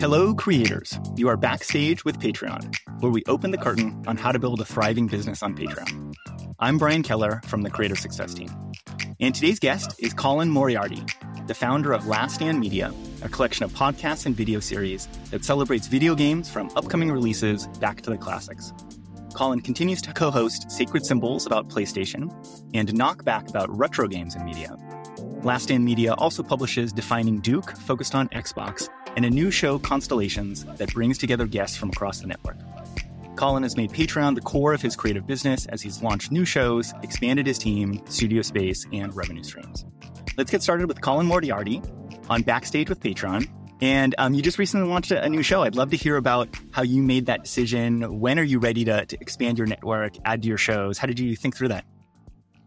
Hello, creators. You are backstage with Patreon, where we open the curtain on how to build a thriving business on Patreon. I'm Brian Keller from the Creator Success Team. And today's guest is Colin Moriarty, the founder of Last Stand Media, a collection of podcasts and video series that celebrates video games from upcoming releases back to the classics. Colin continues to co host Sacred Symbols about PlayStation and KnockBack about retro games and media. Last Stand Media also publishes Defining Duke, focused on Xbox, and a new show, Constellations, that brings together guests from across the network. Colin has made Patreon the core of his creative business as he's launched new shows, expanded his team, studio space, and revenue streams. Let's get started with Colin Moriarty on Backstage with Patreon. And um, you just recently launched a, new show. I'd love to hear about how you made that decision. When are you ready to, to expand your network, add to your shows? How did you think through that?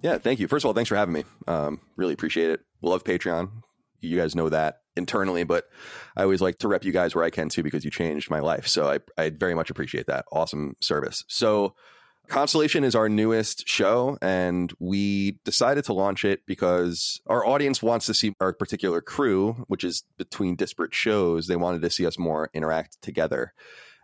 Yeah, thank you. First of all, thanks for having me. Um, really appreciate it. Love Patreon. You guys know that internally, but I always like to rep you guys where I can too because you changed my life. So I, I very much appreciate that. Awesome service. So Constellation is our newest show, and we decided to launch it because our audience wants to see our particular crew, which is between disparate shows. They wanted to see us more interact together.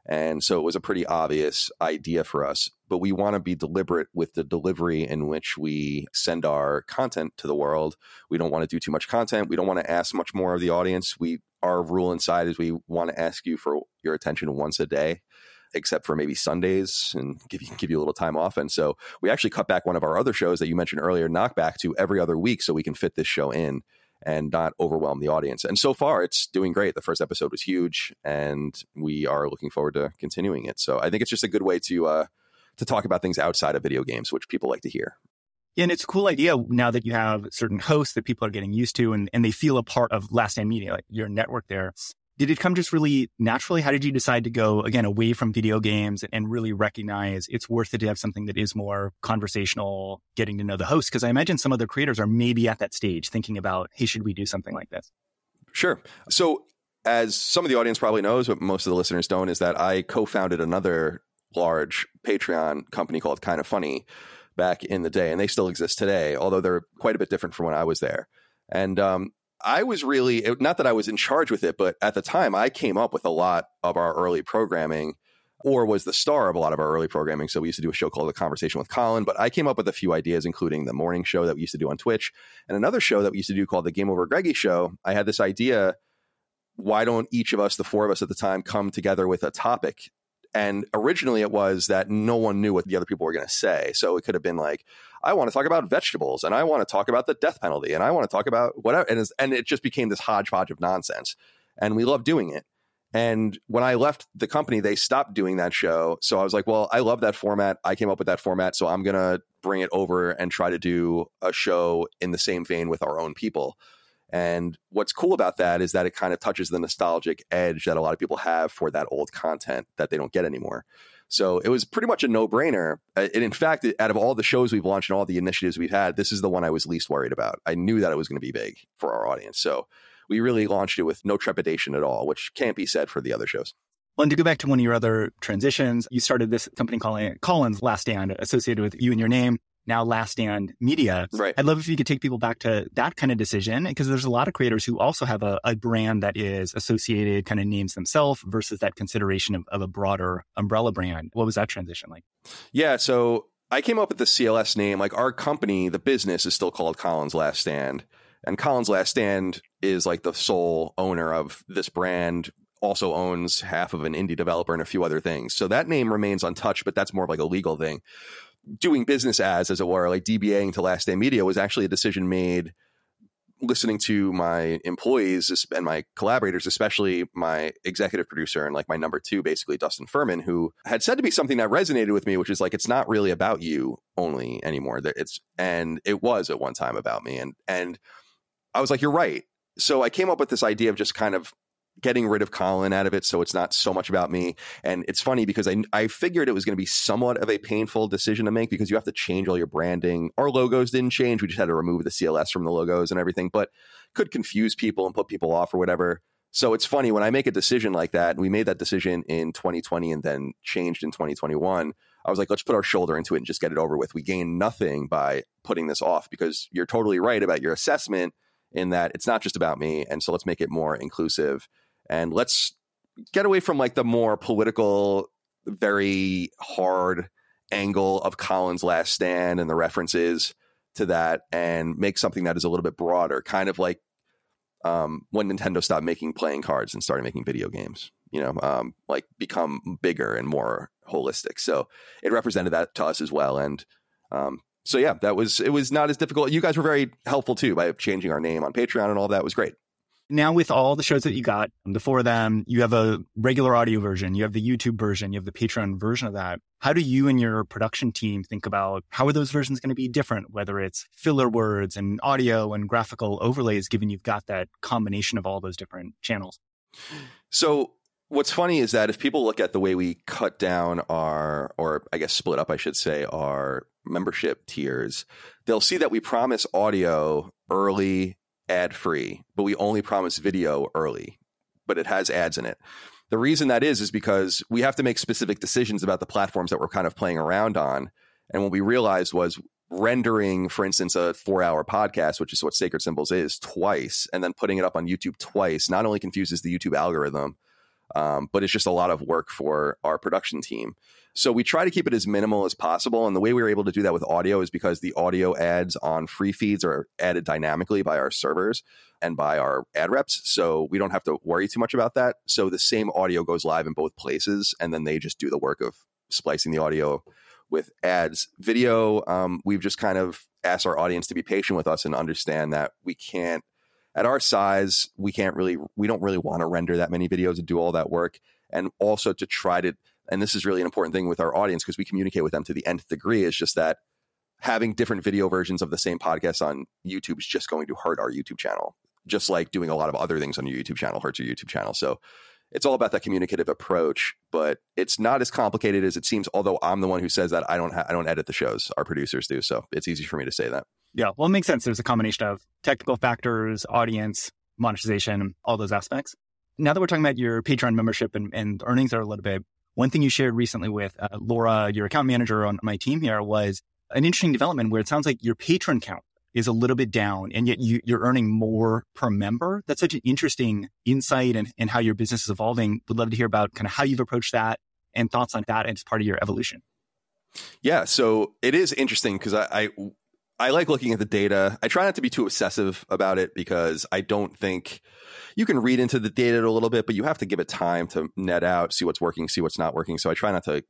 And so it was a pretty obvious idea for us. But we want to be deliberate with the delivery in which we send our content to the world. We don't want to do too much content. We don't want to ask much more of the audience. We our rule inside is we want to ask you for your attention once a day except for maybe Sundays and give you give you a little time off. And so we actually cut back one of our other shows that you mentioned earlier, Knockback, to every other week so we can fit this show in and not overwhelm the audience. And so far, it's doing great. The first episode was huge, and we are looking forward to continuing it. So I think it's just a good way to uh, to talk about things outside of video games, which people like to hear. And it's a cool idea now that you have certain hosts that people are getting used to and, and they feel a part of Last Stand Media, like your network there. Did it come just really naturally? How did you decide to go again away from video games and really recognize it's worth it to have something that is more conversational, getting to know the host? Because I imagine some other creators are maybe at that stage thinking about, hey, should we do something like this? Sure. So, as some of the audience probably knows, but most of the listeners don't, is that I co founded another large Patreon company called Kind of Funny back in the day, and they still exist today, although they're quite a bit different from when I was there. And um, I was really not that I was in charge with it, but at the time I came up with a lot of our early programming or was the star of a lot of our early programming. So we used to do a show called The Conversation with Colin, but I came up with a few ideas, including the morning show that we used to do on Twitch and another show that we used to do called The Game Over Greggy Show. I had this idea why don't each of us, the four of us at the time, come together with a topic and originally it was that no one knew what the other people were going to say. So it could have been like, I want to talk about vegetables and I want to talk about the death penalty and I want to talk about whatever. And, and it just became this hodgepodge of nonsense. And we loved doing it. And when I left the company, they stopped doing that show. So I was like, well, I love that format. I came up with that format. So I'm going to bring it over and try to do a show in the same vein with our own people. And what's cool about that is that it kind of touches the nostalgic edge that a lot of people have for that old content that they don't get anymore. So it was pretty much a no brainer. Uh, and in fact, out of all the shows we've launched and all the initiatives we've had, this is the one I was least worried about. I knew that it was going to be big for our audience. So we really launched it with no trepidation at all, which can't be said for the other shows. Well, and to go back to one of your other transitions, you started this company calling Colin's Last Stand, associated with you and your name now Last Stand Media. Right. I'd love if you could take people back to that kind of decision because there's a lot of creators who also have a, a brand that is associated, kind of names themselves versus that consideration of, of a broader umbrella brand. What was that transition like? Yeah. So I came up with the CLS name. Like our company, the business is still called Colin's Last Stand. And Colin's Last Stand is like the sole owner of this brand, also owns half of an indie developer and a few other things. So that name remains untouched, but that's more of like a legal thing doing business as, as it were, like DBAing to Last Stand Media was actually a decision made listening to my employees and my collaborators, especially my executive producer and like my number two, basically Dustin Furman, who had said to me something that resonated with me, which is like, it's not really about you only anymore. That it's, and it was at one time about me. And, and I was like, you're right. So I came up with this idea of just kind of getting rid of Colin out of it so it's not so much about me. And it's funny because I, I figured it was going to be somewhat of a painful decision to make because you have to change all your branding. Our logos didn't change. We just had to remove the CLS from the logos and everything, but could confuse people and put people off or whatever. So it's funny when I make a decision like that, we made that decision in 2020 and then changed in 2021. I was like, let's put our shoulder into it and just get it over with. We gain nothing by putting this off because you're totally right about your assessment in that it's not just about me. And so let's make it more inclusive and let's get away from like the more political, very hard angle of Colin's last stand and the references to that and make something that is a little bit broader, kind of like um, when Nintendo stopped making playing cards and started making video games, you know, um, like become bigger and more holistic. So it represented that to us as well. And um, so, yeah, that was, it was not as difficult. You guys were very helpful too by changing our name on Patreon and all that was great. Now, with all the shows that you got, the four of them, you have a regular audio version, you have the YouTube version, you have the Patreon version of that. How do you and your production team think about how are those versions going to be different, whether it's filler words and audio and graphical overlays, given you've got that combination of all those different channels? So, what's funny is that if people look at the way we cut down our, or I guess split up, I should say, our membership tiers, they'll see that we promise audio early ad free, but we only promise video early, but it has ads in it. The reason that is, is because we have to make specific decisions about the platforms that we're kind of playing around on. And what we realized was rendering, for instance, a four hour podcast, which is what Sacred Symbols is, twice, and then putting it up on YouTube twice, not only confuses the YouTube algorithm, um, but it's just a lot of work for our production team. So we try to keep it as minimal as possible. And the way we were able to do that with audio is because the audio ads on free feeds are added dynamically by our servers and by our ad reps. So we don't have to worry too much about that. So the same audio goes live in both places, and then they just do the work of splicing the audio with ads. Video, um, we've just kind of asked our audience to be patient with us and understand that we can't at our size, we can't really, we don't really want to render that many videos and do all that work. And also to try to and this is really an important thing with our audience because we communicate with them to the nth degree is just that having different video versions of the same podcast on YouTube is just going to hurt our YouTube channel, just like doing a lot of other things on your YouTube channel hurts your YouTube channel. So it's all about that communicative approach, but it's not as complicated as it seems. Although I'm the one who says that I don't ha- I don't edit the shows, our producers do, so it's easy for me to say that. Yeah, well, it makes sense. There's a combination of technical factors, audience, monetization, all those aspects. Now that we're talking about your Patreon membership and, and earnings are a little bit one thing you shared recently with uh, Laura, your account manager on my team here, was an interesting development where it sounds like your patron count is a little bit down and yet you, are earning more per member. That's such an interesting insight and, how your business is evolving. Would love to hear about kind of how you've approached that and thoughts on that as part of your evolution. Yeah, so it is interesting because I, I I like looking at the data. I try not to be too obsessive about it because I don't think you can read into the data a little bit, but you have to give it time to net out, see what's working, see what's not working. So I try not to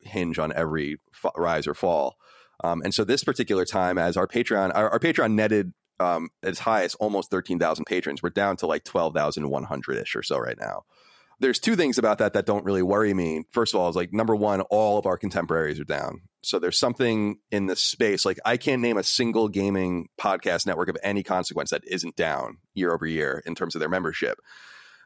hinge on every f- rise or fall. Um, and so this particular time, as our Patreon, our, our Patreon netted um, as high as almost 13,000 patrons. We're down to like 12,100 ish or so right now. There's two things about that that don't really worry me. First of all, is like number one, all of our contemporaries are down. So there's something in this space. Like I can't name a single gaming podcast network of any consequence that isn't down year over year in terms of their membership.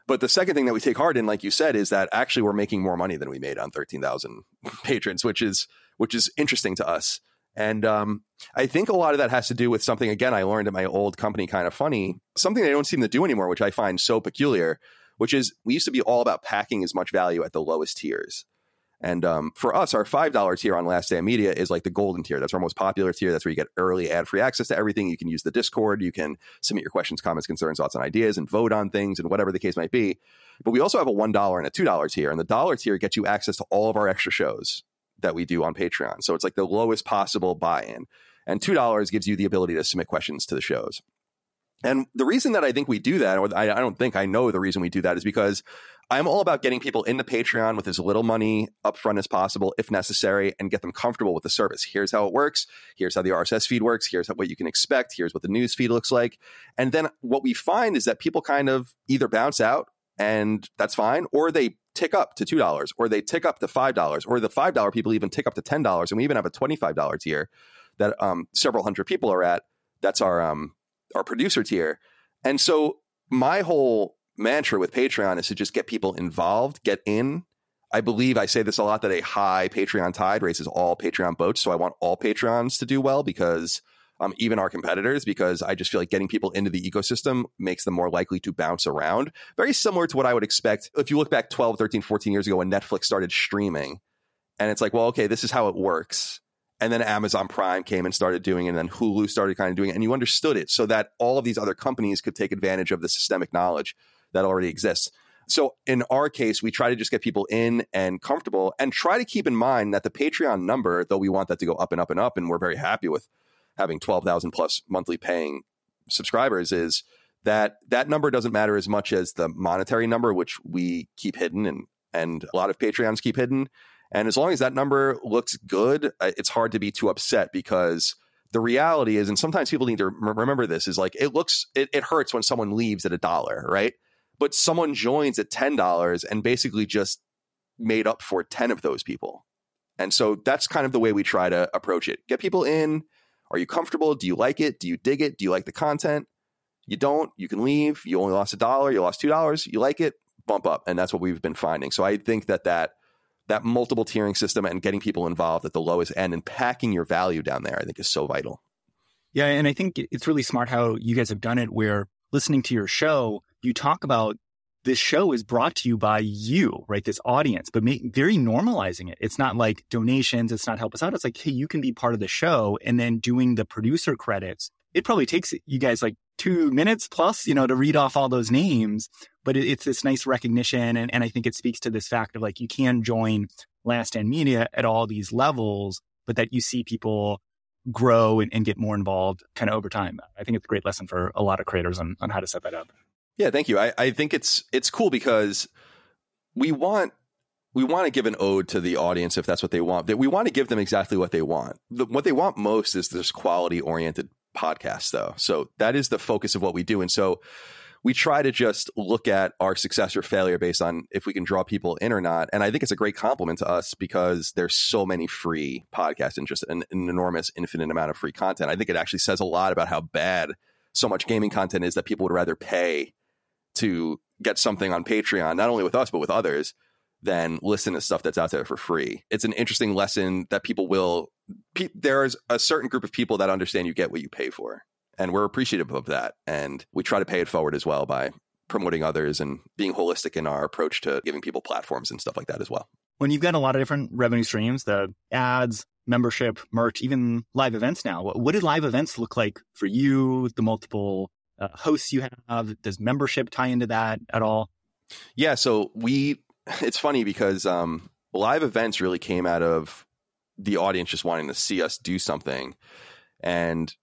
But the second thing that we take heart in, like you said, is that actually we're making more money than we made on 13,000 patrons, which is which is interesting to us. And um, I think a lot of that has to do with something again I learned at my old company, kind of funny, something they don't seem to do anymore, which I find so peculiar. Which is we used to be all about packing as much value at the lowest tiers. And um, for us, our $5 tier on Last Stand Media is like the golden tier. That's our most popular tier. That's where you get early ad free access to everything. You can use the Discord. You can submit your questions, comments, concerns, thoughts, and ideas and vote on things and whatever the case might be. But we also have a $1 and a $2 tier. And the dollar tier gets you access to all of our extra shows that we do on Patreon. So it's like the lowest possible buy in. And $2 gives you the ability to submit questions to the shows. And the reason that I think we do that, or I, I don't think I know the reason we do that, is because I'm all about getting people into Patreon with as little money upfront as possible, if necessary, and get them comfortable with the service. Here's how it works. Here's how the RSS feed works. Here's what you can expect. Here's what the news feed looks like. And then what we find is that people kind of either bounce out and that's fine, or they tick up to $2, or they tick up to $5, or the $5 people even tick up to $10. And we even have a $25 tier that um, several hundred people are at. That's our, um, our producer tier. And so my whole mantra with Patreon is to just get people involved, get in. I believe I say this a lot that a high Patreon tide raises all Patreon boats. So I want all Patreons to do well because um, even our competitors, because I just feel like getting people into the ecosystem makes them more likely to bounce around. Very similar to what I would expect if you look back 12, 13, 14 years ago when Netflix started streaming. And it's like, well, okay, this is how it works. And then Amazon Prime came and started doing it, and then Hulu started kind of doing it, and you understood it so that all of these other companies could take advantage of the systemic knowledge that already exists. So in our case, we try to just get people in and comfortable and try to keep in mind that the Patreon number, though we want that to go up and up and up, and we're very happy with having 12,000 plus monthly paying subscribers, is that that number doesn't matter as much as the monetary number, which we keep hidden and, and a lot of Patreons keep hidden. And as long as that number looks good, uh, it's hard to be too upset because the reality is, and sometimes people need to remember this, is like it looks, it, it hurts when someone leaves at a dollar, right? But someone joins at $10 and basically just made up for 10 of those people. And so that's kind of the way we try to approach it. Get people in. Are you comfortable? Do you like it? Do you dig it? Do you like the content? You don't, you can leave. You only lost a dollar, you lost $2. You like it? Bump up. And that's what we've been finding. So I think that that that multiple tiering system and getting people involved at the lowest end and packing your value down there, I think is so vital. Yeah. And I think it's really smart how you guys have done it where listening to your show, you talk about this show is brought to you by you, right? This audience, but make, very normalizing it. It's not like donations. It's not help us out. It's like, hey, you can be part of the show and then doing the producer credits. It probably takes you guys like two minutes plus, you know, to read off all those names. But it, it's this nice recognition. And, and I think it speaks to this fact of like, you can join Last Stand Media at all these levels, but that you see people grow and, and get more involved kind of over time. I think it's a great lesson for a lot of creators on, on how to set that up. Yeah, thank you. I, I think it's it's cool because we want we want to give an ode to the audience if that's what they want. That we want to give them exactly what they want. The, what they want most is this quality oriented podcast though. So that is the focus of what we do. And so we try to just look at our success or failure based on if we can draw people in or not. And I think it's a great compliment to us because there's so many free podcasts and just an, an enormous, infinite amount of free content. I think it actually says a lot about how bad so much gaming content is that people would rather pay to get something on Patreon, not only with us, but with others than listen to stuff that's out there for free. It's an interesting lesson that people will. Pe- there's a certain group of people that understand you get what you pay for, and we're appreciative of that. And we try to pay it forward as well by promoting others and being holistic in our approach to giving people platforms and stuff like that as well. When you've got a lot of different revenue streams, the ads, membership, merch, even live events now, what did live events look like for you? The multiple uh, hosts you have? Does membership tie into that at all? Yeah, so we it's funny because um, live events really came out of the audience just wanting to see us do something. And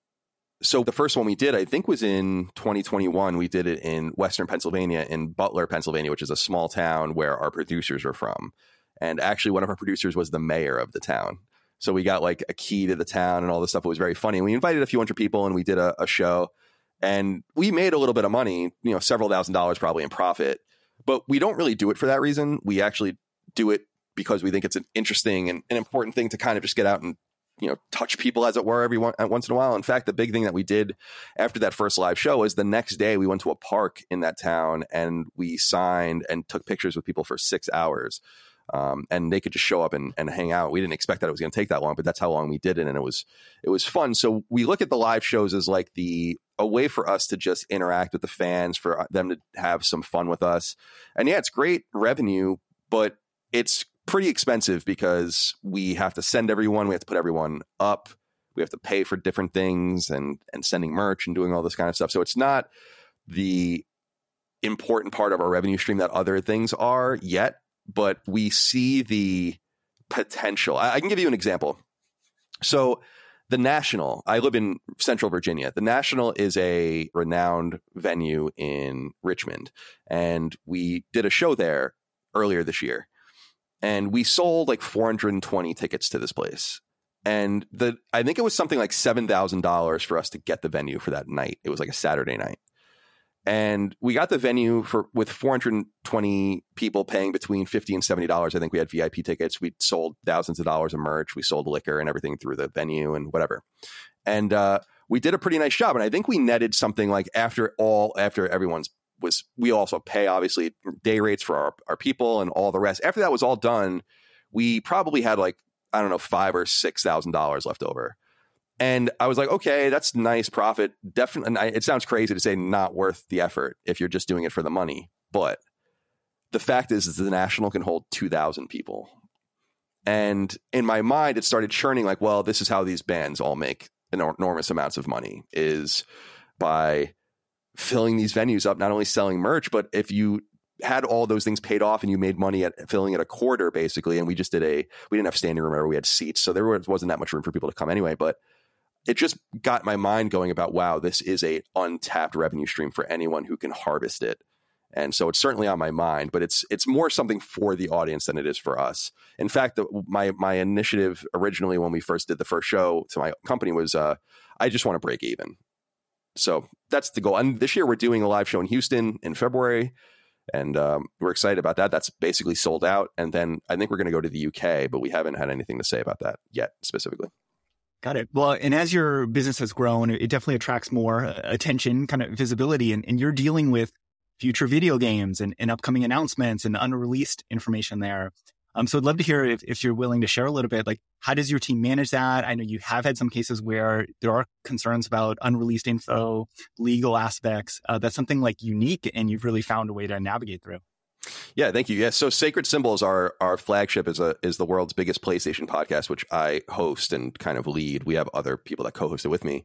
so the first one we did, I think, was in 2021. We did it in Western Pennsylvania, in Butler, Pennsylvania, which is a small town where our producers are from. And actually, one of our producers was the mayor of the town. So we got like a key to the town and all this stuff. It was very funny. We invited a few hundred people and we did a, a show. And we made a little bit of money, you know, several thousand dollars probably in profit. But we don't really do it for that reason. We actually do it because we think it's an interesting and an important thing to kind of just get out and you know touch people as it were every one, once in a while. In fact, the big thing that we did after that first live show was the next day we went to a park in that town and we signed and took pictures with people for six hours. Um, and they could just show up and, and hang out. We didn't expect that it was going to take that long, but that's how long we did it, and it was it was fun. So we look at the live shows as like the a way for us to just interact with the fans, for them to have some fun with us. And yeah, it's great revenue, but it's pretty expensive because we have to send everyone, we have to put everyone up, we have to pay for different things and and sending merch and doing all this kind of stuff. So it's not the important part of our revenue stream that other things are yet, but we see the potential. I, I can give you an example. So the National, I live in Central Virginia. The National is a renowned venue in Richmond. And we did a show there earlier this year. And we sold like 420 tickets to this place. And the I think it was something like $7,000 for us to get the venue for that night. It was like a Saturday night and we got the venue for with 420 people paying between 50 and 70 dollars. I think we had vip tickets. We sold thousands of dollars of merch. We sold liquor and everything through the venue and whatever. And uh, we did a pretty nice job. And i think we netted something like after all after everyone's was we also pay obviously day rates for our, our people and all the rest. After that was all done we probably had like i don't know five or six thousand dollars left over and I was like, okay, that's nice profit. Definitely, it sounds crazy to say not worth the effort if you're just doing it for the money. But the fact is, is the national can hold 2,000 people. And in my mind, it started churning like, well, this is how these bands all make enormous amounts of money is by filling these venues up, not only selling merch, but if you had all those things paid off and you made money at filling at a quarter basically and we just did a we didn't have standing room we had seats so there wasn't that much room for people to come anyway but it just got my mind going about wow this is a untapped revenue stream for anyone who can harvest it. And so it's certainly on my mind but it's it's more something for the audience than it is for us. In fact the, my my initiative originally when we first did the first show to my company was uh, i just want to break even. So that's the goal. And this year we're doing a live show in houston in february and um, we're excited about that. That's basically sold out. And then i think we're going to go to the uk but we haven't had anything to say about that yet specifically Got it. Well, and as your business has grown, it definitely attracts more uh, attention, kind of visibility, and, and you're dealing with future video games and, and upcoming announcements and unreleased information there. Um, so I'd love to hear if, if you're willing to share a little bit, like how does your team manage that? I know you have had some cases where there are concerns about unreleased info, legal aspects. Uh, that's something like unique, and you've really found a way to navigate through. Yeah, thank you. Yeah, so Sacred Symbols, our our flagship, is a is the world's biggest PlayStation podcast, which I host and kind of lead. We have other people that co-host it with me,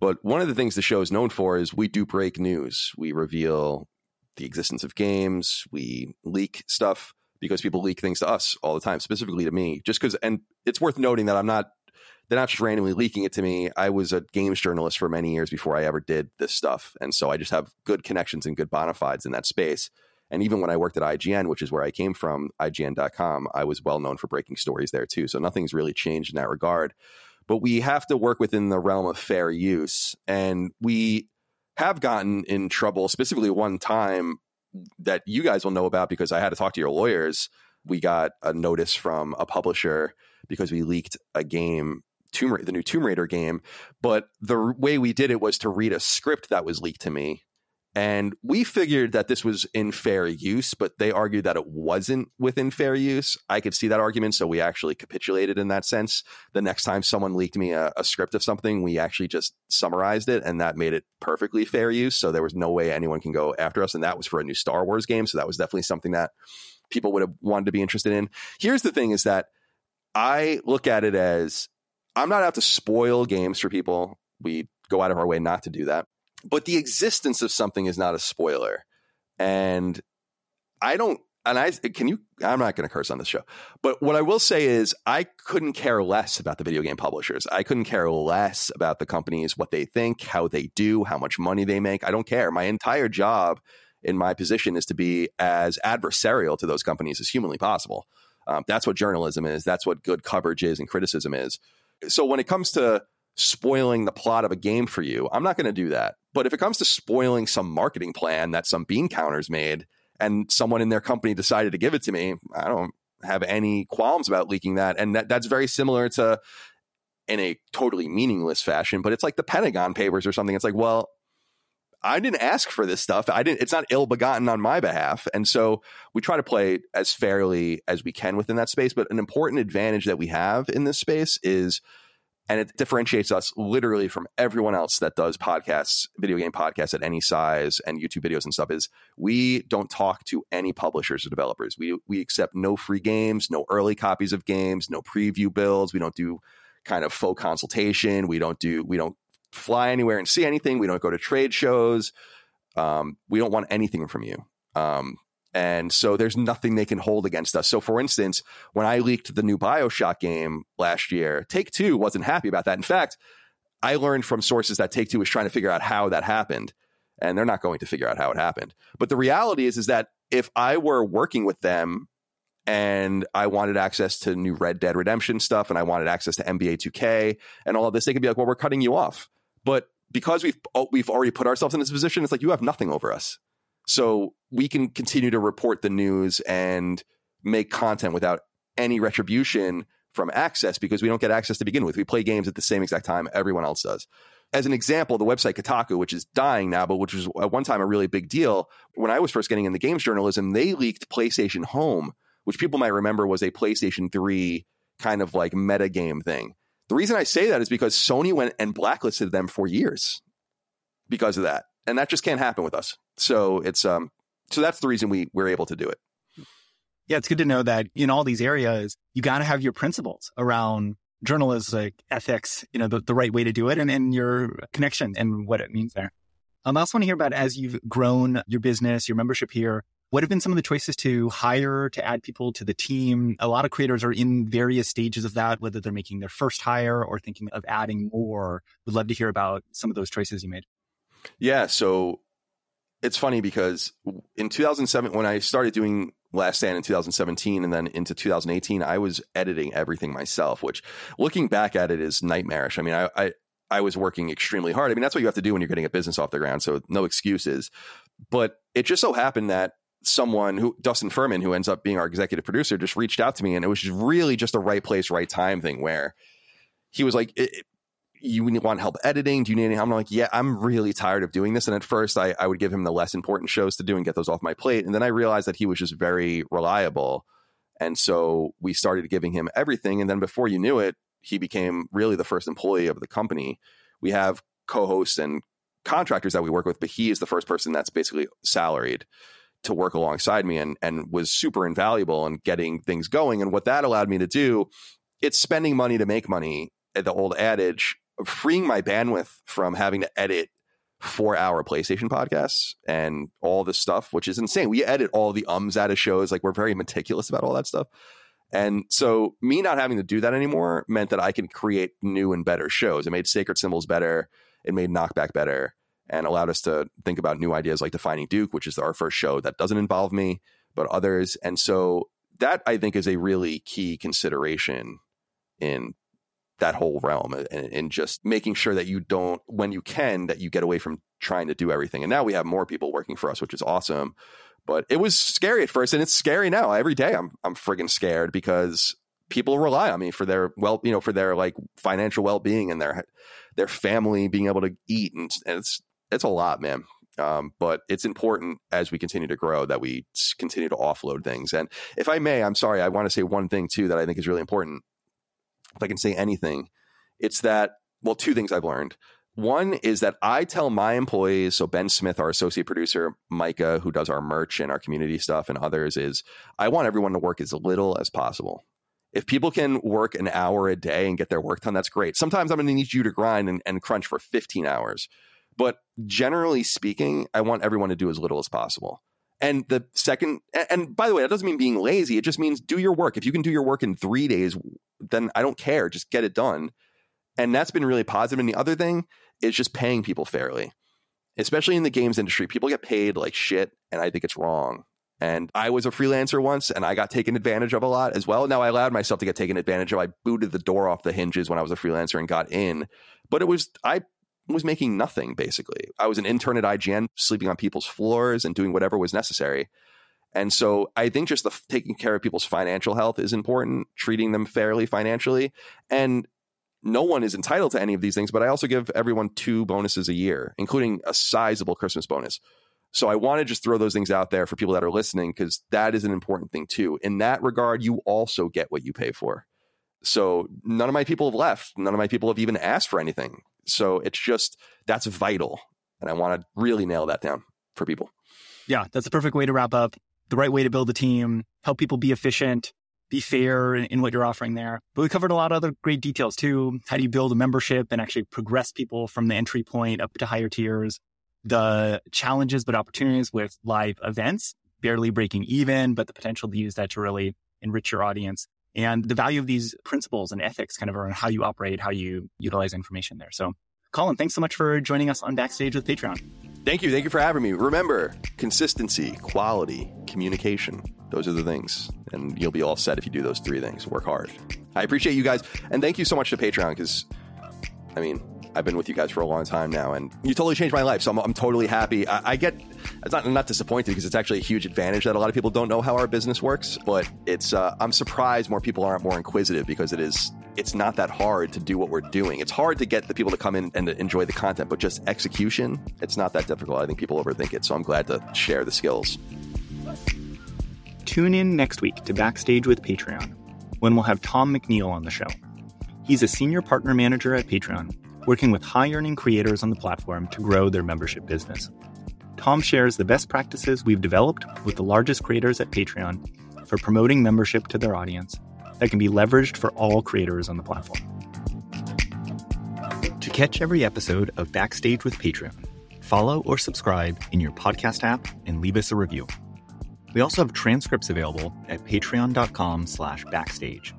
but one of the things the show is known for is we do break news. We reveal the existence of games. We leak stuff because people leak things to us all the time, specifically to me. Just because, and it's worth noting that I'm not. They're not just randomly leaking it to me. I was a games journalist for many years before I ever did this stuff, and so I just have good connections and good bona fides in that space. And even when I worked at IGN, which is where I came from, IGN.com, I was well known for breaking stories there too. So nothing's really changed in that regard. But we have to work within the realm of fair use. And we have gotten in trouble, specifically one time that you guys will know about because I had to talk to your lawyers. We got a notice from a publisher because we leaked a game Tomb the new Tomb Raider game. But the way we did it was to read a script that was leaked to me and we figured that this was in fair use, but they argued that it wasn't within fair use. I could see that argument. So we actually capitulated in that sense. The next time someone leaked me a, a, script of something, we actually just summarized it and that made it perfectly fair use. So there was no way anyone can go after us. And that was for a new Star Wars game. So that was definitely something that people would have wanted to be interested in. Here's the thing is that I look at it as I'm not out to spoil games for people. We go out of our way not to do that but the existence of something is not a spoiler. And I don't, and I can you, I'm not going to curse on this show, but what I will say is I couldn't care less about the video game publishers. I couldn't care less about the companies, what they think, how they do, how much money they make. I don't care. My entire job in my position is to be as adversarial to those companies as humanly possible. Um, that's what journalism is. That's what good coverage is and criticism is. So when it comes to spoiling the plot of a game for you, I'm not going to do that. But if it comes to spoiling some marketing plan that some bean counters made and someone in their company decided to give it to me, I don't have any qualms about leaking that. And that, that's very similar to in a totally meaningless fashion, but it's like the Pentagon Papers or something. It's like, well, I didn't ask for this stuff. I didn't. It's not ill begotten on my behalf, and so we try to play as fairly as we can within that space. But an important advantage that we have in this space is and it differentiates us literally from everyone else that does podcasts video game podcasts at any size and youtube videos and stuff is we don't talk to any publishers or developers. We we accept no free games no early copies of games no preview builds. We don't do kind of faux consultation. We don't do we don't fly anywhere and see anything. We don't go to trade shows. Um, we don't want anything from you. Um, and so there's nothing they can hold against us. So, for instance, when I leaked the new Bioshock game last year, Take Two wasn't happy about that. In fact, I learned from sources that Take Two was trying to figure out how that happened, and they're not going to figure out how it happened. But the reality is, is that if I were working with them and I wanted access to new Red Dead Redemption stuff, and I wanted access to NBA 2K and all of this, they could be like, "Well, we're cutting you off." But because we've oh, we've already put ourselves in this position, it's like you have nothing over us. So we can continue to report the news and make content without any retribution from access because we don't get access to begin with. We play games at the same exact time everyone else does. As an example, the website Kotaku, which is dying now, but which was at one time a really big deal, when I was first getting into games journalism, they leaked PlayStation Home, which people might remember was a PlayStation 3 kind of like meta game thing. The reason I say that is because Sony went and blacklisted them for years because of that. And that just can't happen with us. So it's um so that's the reason we we're able to do it. Yeah, it's good to know that in all these areas, you got to have your principles around journalistic ethics, you know, the, the right way to do it and, and your connection and what it means there. Um, I also want to hear about as you've grown your business, your membership here, what have been some of the choices to hire, to add people to the team? A lot of creators are in various stages of that, whether they're making their first hire or thinking of adding more. Would love to hear about some of those choices you made. Yeah. So it's funny because in 2007, when I started doing Last Stand in 2017 and then into 2018, I was editing everything myself, which looking back at it is nightmarish. I mean, I, I, I was working extremely hard. I mean, that's what you have to do when you're getting a business off the ground. So no excuses. But it just so happened that someone who Dustin Furman, who ends up being our executive producer, just reached out to me, and it was just really just a right place, right time thing where he was like, "You want help editing? Do you need any? I'm like, "Yeah, I'm really tired of doing this." And at first, I, I would give him the less important shows to do and get those off my plate, and then I realized that he was just very reliable, and so we started giving him everything. And then before you knew it, he became really the first employee of the company. We have co-hosts and contractors that we work with, but he is the first person that's basically salaried to work alongside me and and was super invaluable in getting things going. And what that allowed me to do, it's spending money to make money. The old adage, freeing my bandwidth from having to edit four hour PlayStation podcasts and all this stuff, which is insane. We edit all the ums out of shows. Like we're very meticulous about all that stuff. And so me not having to do that anymore meant that I can create new and better shows. It made Sacred Symbols better. It made Knockback better and allowed us to think about new ideas like defining Duke, which is our first show that doesn't involve me, but others. And so that I think is a really key consideration in that whole realm and, and, just making sure that you don't, when you can, that you get away from trying to do everything. And now we have more people working for us, which is awesome. But it was scary at first, and it's scary now. Every day, I'm I'm friggin' scared because people rely on me for their well, you know, for their like financial well being and their their family being able to eat, and, and it's it's a lot, man. Um, but it's important as we continue to grow that we continue to offload things. And if I may, I'm sorry, I want to say one thing too that I think is really important. If I can say anything, it's that, well, two things I've learned. One is that I tell my employees, so Ben Smith, our associate producer, Micah, who does our merch and our community stuff, and others, is I want everyone to work as little as possible. If people can work an hour a day and get their work done, that's great. Sometimes I'm going to need you to grind and, and crunch for 15 hours. But generally speaking, I want everyone to do as little as possible. And the second, and by the way, that doesn't mean being lazy. It just means do your work. If you can do your work in three days, then I don't care. Just get it done. And that's been really positive. And the other thing is just paying people fairly, especially in the games industry. People get paid like shit, and I think it's wrong. And I was a freelancer once and I got taken advantage of a lot as well. Now I allowed myself to get taken advantage of. I booted the door off the hinges when I was a freelancer and got in. But it was, I was making nothing basically. I was an intern at IGN, sleeping on people's floors and doing whatever was necessary. And so I think just the taking care of people's financial health is important, treating them fairly financially. And no one is entitled to any of these things, but I also give everyone two bonuses a year, including a sizable Christmas bonus. So I want to just throw those things out there for people that are listening because that is an important thing too. In that regard, you also get what you pay for. So none of my people have left. None of my people have even asked for anything. So it's just that's vital. And I want to really nail that down for people. Yeah, that's a perfect way to wrap up. The right way to build a team, help people be efficient, be fair in what you're offering there. But we covered a lot of other great details too. How do you build a membership and actually progress people from the entry point up to higher tiers? The challenges but opportunities with live events, barely breaking even, but the potential to use that to really enrich your audience and the value of these principles and ethics kind of around how you operate, how you utilize information there. So, Colin, thanks so much for joining us on Backstage with Patreon. Thank you. Thank you for having me. Remember, consistency, quality, communication. Those are the things. And you'll be all set if you do those three things. Work hard. I appreciate you guys. And thank you so much to Patreon because, I mean, I've been with you guys for a long time now, and you totally changed my life. So I'm, I'm totally happy. I, I, get it's not I'm not disappointed because it's actually a huge advantage that a lot of people don't know how our business works. But it's uh, I'm surprised more people aren't more inquisitive because it is it's not that hard to do what we're doing. It's hard to get the people to come in and enjoy the content, but just execution, it's not that difficult. I think people overthink it. So I'm glad to share the skills. Tune in next week to Backstage with Patreon when we'll have Tom McNeil on the show. He's a senior partner manager at Patreon working with high earning creators on the platform to grow their membership business. Tom shares the best practices we've developed with the largest creators at Patreon for promoting membership to their audience that can be leveraged for all creators on the platform. To catch every episode of Backstage with Patreon, follow or subscribe in your podcast app and leave us a review. We also have transcripts available at patreon.com slash backstage.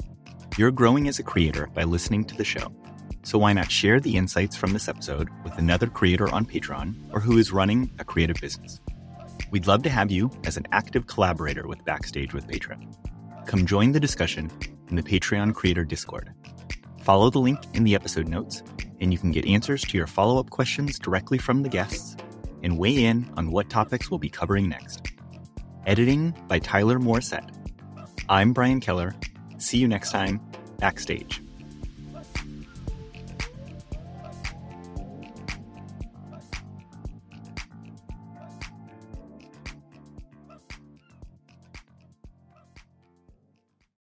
You're growing as a creator by listening to the show. So why not share the insights from this episode with another creator on Patreon or who is running a creative business? We'd love to have you as an active collaborator with Backstage with Patreon. Come join the discussion in the Patreon Creator Discord. Follow the link in the episode notes, and you can get answers to your follow up questions directly from the guests and weigh in on what topics we'll be covering next. Editing by Tyler Morissette. I'm Brian Keller. See you next time, Backstage.